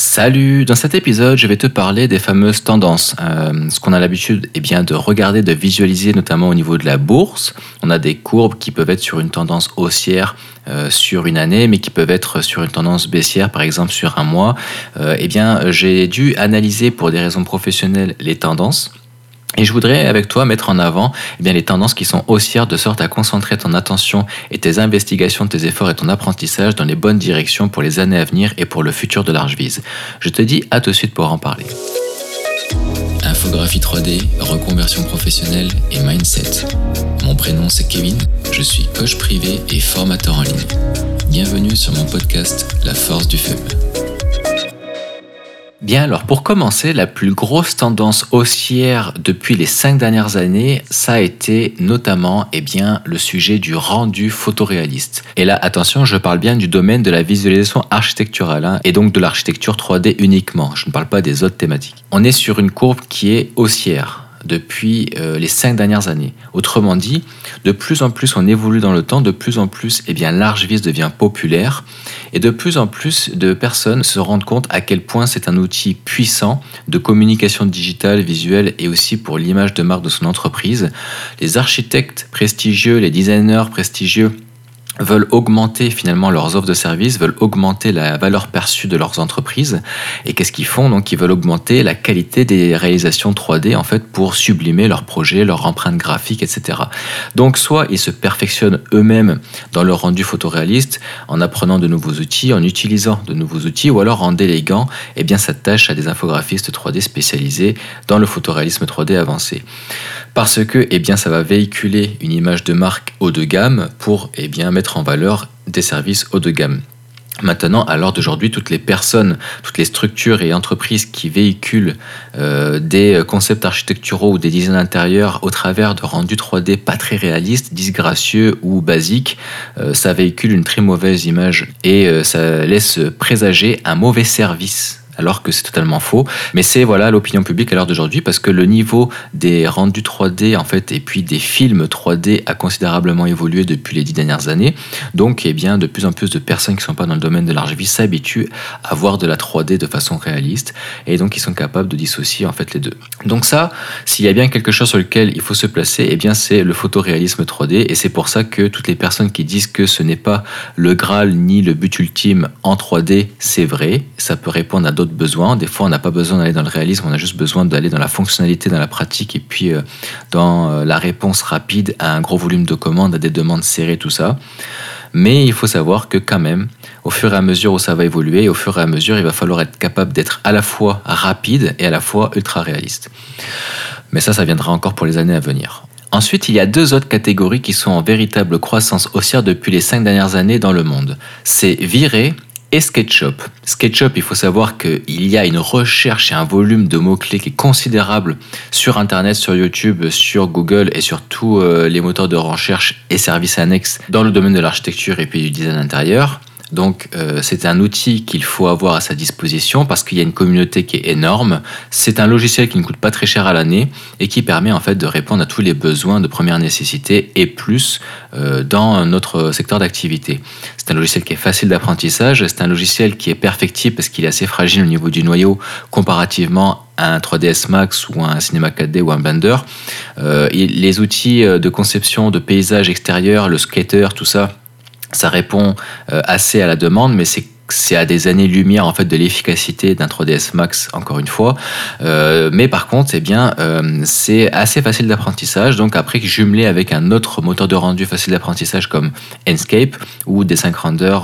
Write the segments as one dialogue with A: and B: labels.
A: Salut, dans cet épisode, je vais te parler des fameuses tendances. Euh, ce qu'on a l'habitude eh de regarder, de visualiser notamment au niveau de la bourse. On a des courbes qui peuvent être sur une tendance haussière euh, sur une année, mais qui peuvent être sur une tendance baissière, par exemple sur un mois. Euh, eh bien, j'ai dû analyser pour des raisons professionnelles les tendances. Et je voudrais avec toi mettre en avant eh les tendances qui sont haussières de sorte à concentrer ton attention et tes investigations, tes efforts et ton apprentissage dans les bonnes directions pour les années à venir et pour le futur de Largevise. Je te dis à tout de suite pour en parler.
B: Infographie 3D, reconversion professionnelle et mindset. Mon prénom c'est Kevin, je suis coach privé et formateur en ligne. Bienvenue sur mon podcast La force du feu.
A: Bien alors pour commencer, la plus grosse tendance haussière depuis les cinq dernières années, ça a été notamment eh bien, le sujet du rendu photoréaliste. Et là, attention, je parle bien du domaine de la visualisation architecturale, hein, et donc de l'architecture 3D uniquement. Je ne parle pas des autres thématiques. On est sur une courbe qui est haussière depuis euh, les cinq dernières années. Autrement dit, de plus en plus on évolue dans le temps, de plus en plus eh bien, large vis devient populaire et de plus en plus de personnes se rendent compte à quel point c'est un outil puissant de communication digitale, visuelle et aussi pour l'image de marque de son entreprise. Les architectes prestigieux, les designers prestigieux veulent augmenter finalement leurs offres de services, veulent augmenter la valeur perçue de leurs entreprises. Et qu'est-ce qu'ils font? Donc ils veulent augmenter la qualité des réalisations 3D en fait pour sublimer leurs projets, leur empreinte graphique, etc. Donc soit ils se perfectionnent eux-mêmes dans leur rendu photoréaliste en apprenant de nouveaux outils, en utilisant de nouveaux outils, ou alors en déléguant eh bien cette tâche à des infographistes 3D spécialisés dans le photoréalisme 3D avancé. Parce que eh bien ça va véhiculer une image de marque haut de gamme pour eh bien mettre en valeur des services haut de gamme. Maintenant, à l'heure d'aujourd'hui, toutes les personnes, toutes les structures et entreprises qui véhiculent euh, des concepts architecturaux ou des designs intérieurs au travers de rendus 3D pas très réalistes, disgracieux ou basiques, euh, ça véhicule une très mauvaise image et euh, ça laisse présager un mauvais service alors que c'est totalement faux. Mais c'est voilà l'opinion publique à l'heure d'aujourd'hui parce que le niveau des rendus 3D en fait et puis des films 3D a considérablement évolué depuis les dix dernières années. Donc eh bien de plus en plus de personnes qui ne sont pas dans le domaine de vie s'habituent à voir de la 3D de façon réaliste et donc ils sont capables de dissocier en fait les deux. Donc ça, s'il y a bien quelque chose sur lequel il faut se placer, eh bien c'est le photoréalisme 3D et c'est pour ça que toutes les personnes qui disent que ce n'est pas le Graal ni le but ultime en 3D, c'est vrai, ça peut répondre à d'autres Des fois, on n'a pas besoin d'aller dans le réalisme, on a juste besoin d'aller dans la fonctionnalité, dans la pratique, et puis euh, dans euh, la réponse rapide à un gros volume de commandes, à des demandes serrées, tout ça. Mais il faut savoir que quand même, au fur et à mesure où ça va évoluer, au fur et à mesure, il va falloir être capable d'être à la fois rapide et à la fois ultra réaliste. Mais ça, ça viendra encore pour les années à venir. Ensuite, il y a deux autres catégories qui sont en véritable croissance haussière depuis les cinq dernières années dans le monde. C'est virer et SketchUp. SketchUp, il faut savoir qu'il y a une recherche et un volume de mots-clés qui est considérable sur Internet, sur YouTube, sur Google et sur tous euh, les moteurs de recherche et services annexes dans le domaine de l'architecture et puis du design intérieur. Donc euh, c'est un outil qu'il faut avoir à sa disposition parce qu'il y a une communauté qui est énorme. C'est un logiciel qui ne coûte pas très cher à l'année et qui permet en fait de répondre à tous les besoins de première nécessité et plus euh, dans notre secteur d'activité. C'est un logiciel qui est facile d'apprentissage, c'est un logiciel qui est perfectible parce qu'il est assez fragile au niveau du noyau comparativement à un 3ds Max ou un Cinema 4D ou un Blender. Euh, les outils de conception de paysages extérieurs, le skater, tout ça, ça répond euh, assez à la demande, mais c'est à des années-lumière en fait de l'efficacité d'un 3ds Max encore une fois. Euh, mais par contre eh bien euh, c'est assez facile d'apprentissage. Donc après jumelé avec un autre moteur de rendu facile d'apprentissage comme Enscape ou des 5 Render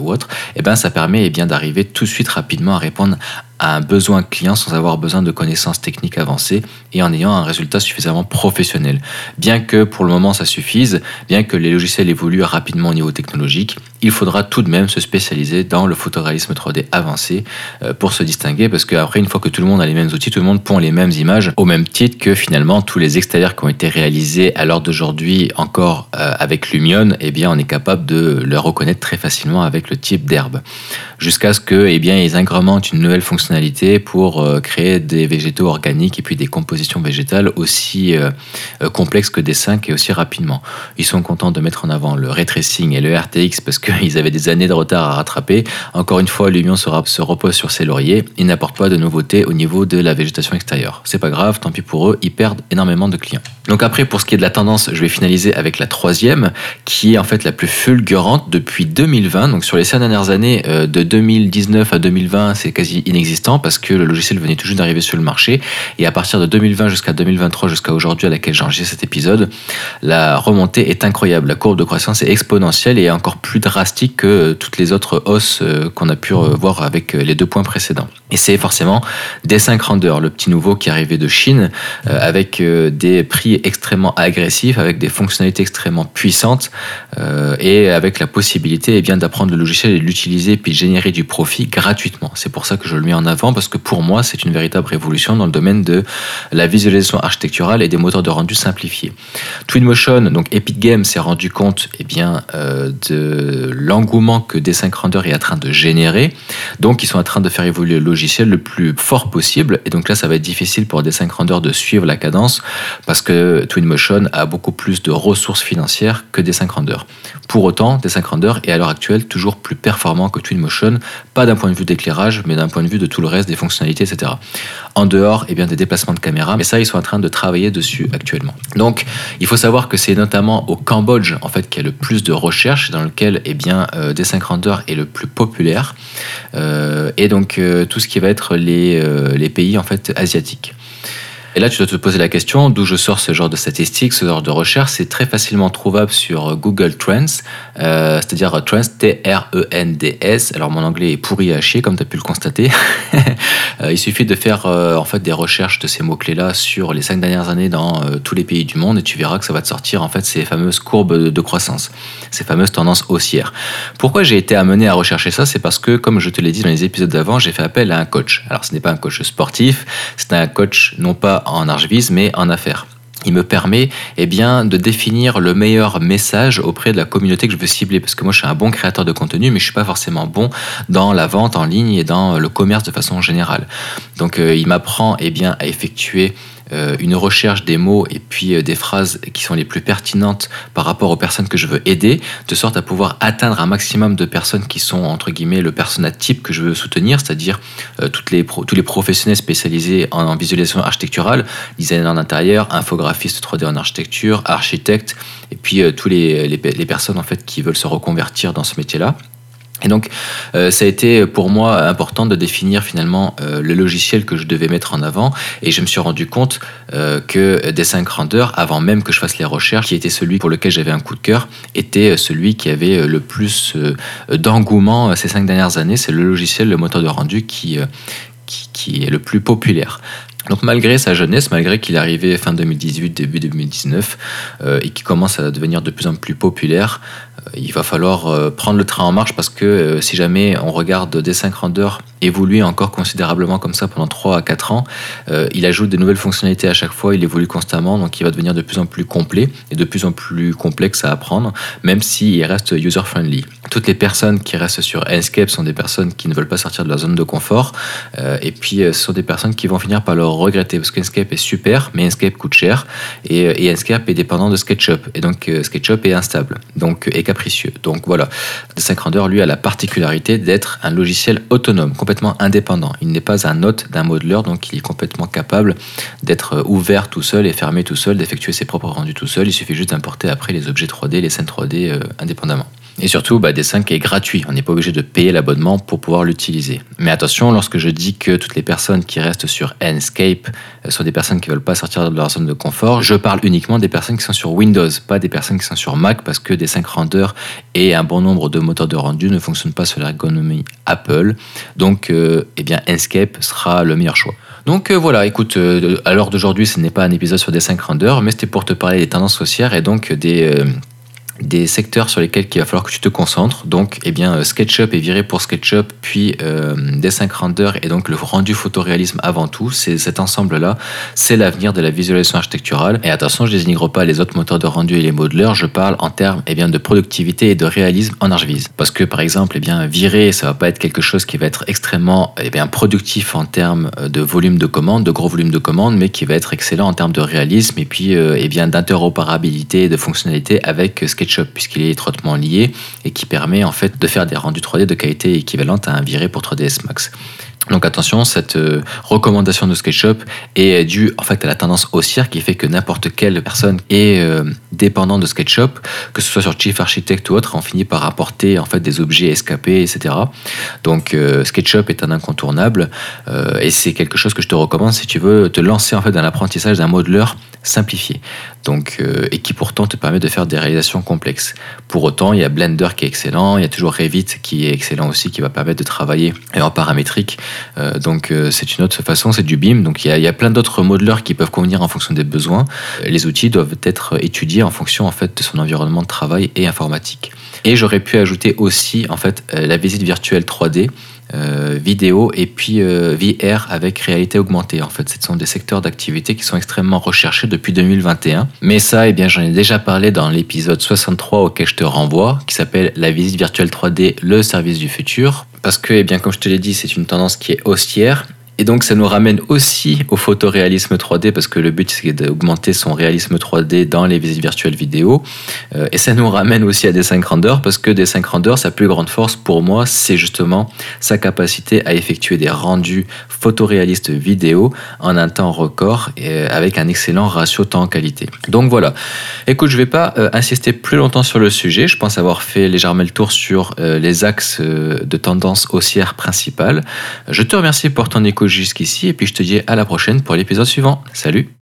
A: ou autre eh ça permet eh bien d'arriver tout de suite rapidement à répondre à un besoin client sans avoir besoin de connaissances techniques avancées et en ayant un résultat suffisamment professionnel. Bien que pour le moment ça suffise, bien que les logiciels évoluent rapidement au niveau technologique, il faudra tout de même se spécialiser dans le photoréalisme 3D avancé euh, pour se distinguer parce qu'après une fois que tout le monde a les mêmes outils, tout le monde pond les mêmes images au même titre que finalement tous les extérieurs qui ont été réalisés à l'heure d'aujourd'hui encore euh, avec Lumion, eh bien on est capable de le reconnaître très facilement avec le type d'herbe. Jusqu'à ce que eh bien ils une nouvelle fonction pour euh, créer des végétaux organiques et puis des compositions végétales aussi euh, complexes que des 5 et aussi rapidement. Ils sont contents de mettre en avant le ray tracing et le RTX parce qu'ils avaient des années de retard à rattraper. Encore une fois, l'Union se, se repose sur ses lauriers. Ils n'apportent pas de nouveautés au niveau de la végétation extérieure. C'est pas grave, tant pis pour eux, ils perdent énormément de clients. Donc après, pour ce qui est de la tendance, je vais finaliser avec la troisième, qui est en fait la plus fulgurante depuis 2020. Donc sur les cinq dernières années, euh, de 2019 à 2020, c'est quasi inexistant parce que le logiciel venait tout juste d'arriver sur le marché. Et à partir de 2020 jusqu'à 2023, jusqu'à aujourd'hui à laquelle j'enregistre cet épisode, la remontée est incroyable. La courbe de croissance est exponentielle et encore plus drastique que toutes les autres hausses euh, qu'on a pu euh, voir avec les deux points précédents. Et c'est forcément D5 Render, le petit nouveau qui arrivé de Chine, avec des prix extrêmement agressifs, avec des fonctionnalités extrêmement puissantes et avec la possibilité eh bien d'apprendre le logiciel et l'utiliser puis de générer du profit gratuitement. C'est pour ça que je le mets en avant parce que pour moi, c'est une véritable révolution dans le domaine de la visualisation architecturale et des moteurs de rendu simplifiés. Twinmotion, donc Epic Games, s'est rendu compte eh bien, euh, de l'engouement que D5 Render est en train de générer. Donc, ils sont en train de faire évoluer le logiciel le plus fort possible. Et donc là, ça va être difficile pour D5 Render de suivre la cadence parce que Twinmotion a beaucoup plus de ressources financières que D5 Render. Pour autant, D5 Render est à l'heure actuelle toujours plus performant que Twinmotion, pas d'un point de vue d'éclairage, mais d'un point de vue de tout le reste des fonctionnalités, etc. En dehors, eh bien, des déplacements de caméra, mais ça, ils sont en train de travailler dessus actuellement. Donc, il faut savoir que c'est notamment au Cambodge, en fait, qu'il y a le plus de recherches, dans lequel, eh bien, euh, D5 Render est le plus populaire, euh, et donc euh, tout ce qui va être les, les pays, en fait, asiatiques. Et là, tu dois te poser la question d'où je sors ce genre de statistiques, ce genre de recherche. C'est très facilement trouvable sur Google Trends, euh, c'est-à-dire Trends, T-R-E-N-D-S. Alors, mon anglais est pourri à chier, comme tu as pu le constater. Euh, il suffit de faire euh, en fait des recherches de ces mots-clés-là sur les cinq dernières années dans tous les pays du monde et tu verras que ça va te sortir en fait ces fameuses courbes de, croissance, ces fameuses tendances haussières. Pourquoi j'ai été amené à rechercher ça? C'est parce que, comme je te l'ai dit dans les épisodes d'avant, j'ai fait appel à un coach. Alors, ce n'est pas un coach sportif, c'est un coach non pas en archivise, mais en affaires. Il me permet eh bien, de définir le meilleur message auprès de la communauté que je veux cibler. Parce que moi, je suis un bon créateur de contenu, mais je ne suis pas forcément bon dans la vente en ligne et dans le commerce de façon générale. Donc, euh, il m'apprend eh bien, à effectuer une recherche des mots et puis euh, des phrases qui sont les plus pertinentes par rapport aux personnes que je veux aider, de sorte à pouvoir atteindre un maximum de personnes qui sont entre guillemets le persona type que je veux soutenir, c'est-à-dire euh, les tous les professionnels spécialisés en, visualisation architecturale, designer en intérieur, infographiste 3D en architecture, architecte, et puis tous les, les, les personnes en fait qui veulent se reconvertir dans ce métier-là. Et donc, euh, ça a été pour moi important de définir finalement euh, le logiciel que je devais mettre en avant. Et je me suis rendu compte euh, que des 5 Render, avant même que je fasse les recherches, qui était celui pour lequel j'avais un coup de cœur, était celui qui avait le plus d'engouement ces cinq dernières années. C'est le logiciel, le moteur de rendu qui, qui, est le plus populaire. Donc malgré sa jeunesse, malgré qu'il est arrivé fin 2018, début 2019, euh, et qui commence à devenir de plus en plus populaire, euh, il va falloir euh, prendre le train en marche parce que si jamais on regarde des 5 rendeurs évoluer encore considérablement comme ça pendant 3 à 4 ans, il ajoute des nouvelles fonctionnalités à chaque fois, il évolue constamment, donc il va devenir de plus en plus complet et de plus en plus complexe à apprendre, même s'il reste user-friendly. Toutes les personnes qui restent sur Enscape sont des personnes qui ne veulent pas sortir de leur zone de confort, et puis ce sont des personnes qui vont finir par leur regretter parce qu'Enscape est super, mais Enscape coûte cher et, et Enscape est dépendant de SketchUp et donc euh, SketchUp est instable donc et capricieux. Donc voilà, The Render lui a la particularité d'être un logiciel autonome, complètement indépendant. Il n'est pas un hôte d'un modeler, donc il est complètement capable d'être ouvert tout seul et fermé tout seul, d'effectuer ses propres rendus tout seul. Il suffit juste d'importer après les objets 3D, les scènes 3D euh, indépendamment. Et surtout, bah, D5 est gratuit. On n'est pas obligé de payer l'abonnement pour pouvoir l'utiliser. Mais attention, lorsque je dis que toutes les personnes qui restent sur Enscape euh, sont des personnes qui ne veulent pas sortir de leur zone de confort, je parle uniquement des personnes qui sont sur Windows, pas des personnes qui sont sur Mac, parce que D5 Render et un bon nombre de moteurs de rendu ne fonctionnent pas sur l'ergonomie Apple. Donc, euh, eh bien, Enscape sera le meilleur choix. Donc euh, voilà, écoute, à l'heure d'aujourd'hui, ce n'est pas un épisode sur D5 Render, mais c'était pour te parler des tendances haussières et donc des des secteurs sur lesquels il va falloir que tu te concentres. Donc, eh bien, SketchUp est viré pour SketchUp, puis euh, Desync Render et donc le rendu photoréalisme avant tout. C'est cet ensemble-là, c'est l'avenir de la visualisation architecturale. Et attention, je désignere pas les autres moteurs de rendu et les modeleurs. Je parle en termes eh bien, de productivité et de réalisme en ArchViz. Parce que, par exemple, eh bien, virer, ça va pas être quelque chose qui va être extrêmement eh bien, productif en termes de volume de commandes, de gros volume de commandes, mais qui va être excellent en termes de réalisme et puis euh, eh d'interopérabilité et de fonctionnalité avec SketchUp, puisqu'il est étroitement lié et qui permet en fait de faire des rendus 3D de qualité équivalente à un viré pour 3ds Max. Donc attention, cette euh, recommandation de SketchUp est due en fait à la tendance haussière qui fait que n'importe quelle personne est euh, dépendante de SketchUp, que ce soit sur Chief Architect ou autre, on finit par apporter en fait des objets escapés, etc. Donc euh, SketchUp est un incontournable et c'est quelque chose que je te recommande si tu veux te lancer en fait dans l'apprentissage d'un modeleur simplifié. Donc, et qui pourtant te permet de faire des réalisations complexes. Pour autant, il y a Blender qui est excellent, il y a toujours Revit qui est excellent aussi, qui va permettre de travailler en paramétrique. Euh, donc euh, c'est une autre façon, c'est du BIM. Donc il y a, plein d'autres modeleurs qui peuvent convenir en fonction des besoins. Les outils doivent être étudiés en fonction en fait de son environnement de travail et informatique. Et j'aurais pu ajouter aussi en fait euh, la visite virtuelle 3D. Vidéo et puis VR avec réalité augmentée. En fait, ce sont des secteurs d'activité qui sont extrêmement recherchés depuis 2021. Mais ça, eh bien, j'en ai déjà parlé dans l'épisode 63 auquel je te renvoie, qui s'appelle La visite virtuelle 3D, le service du futur parce que, eh bien, comme je te l'ai dit, c'est une tendance qui est haussière et donc ça nous ramène aussi au photoréalisme 3D parce que le but c'est d'augmenter son réalisme 3D dans les visites virtuelles vidéo. Euh, et ça nous ramène aussi à des 5 Render parce que des 5 Render, sa plus grande force pour moi, c'est justement sa capacité à effectuer des rendus photoréalistes vidéo en un temps record et euh, avec un excellent ratio temps-qualité. Donc voilà. Écoute, je vais pas euh, insister plus longtemps sur le sujet. Je pense avoir fait légèrement le tour sur les axes de tendance haussière principale. Je te remercie pour ton écoute jusqu'ici et puis je te dis à la prochaine pour l'épisode suivant. Salut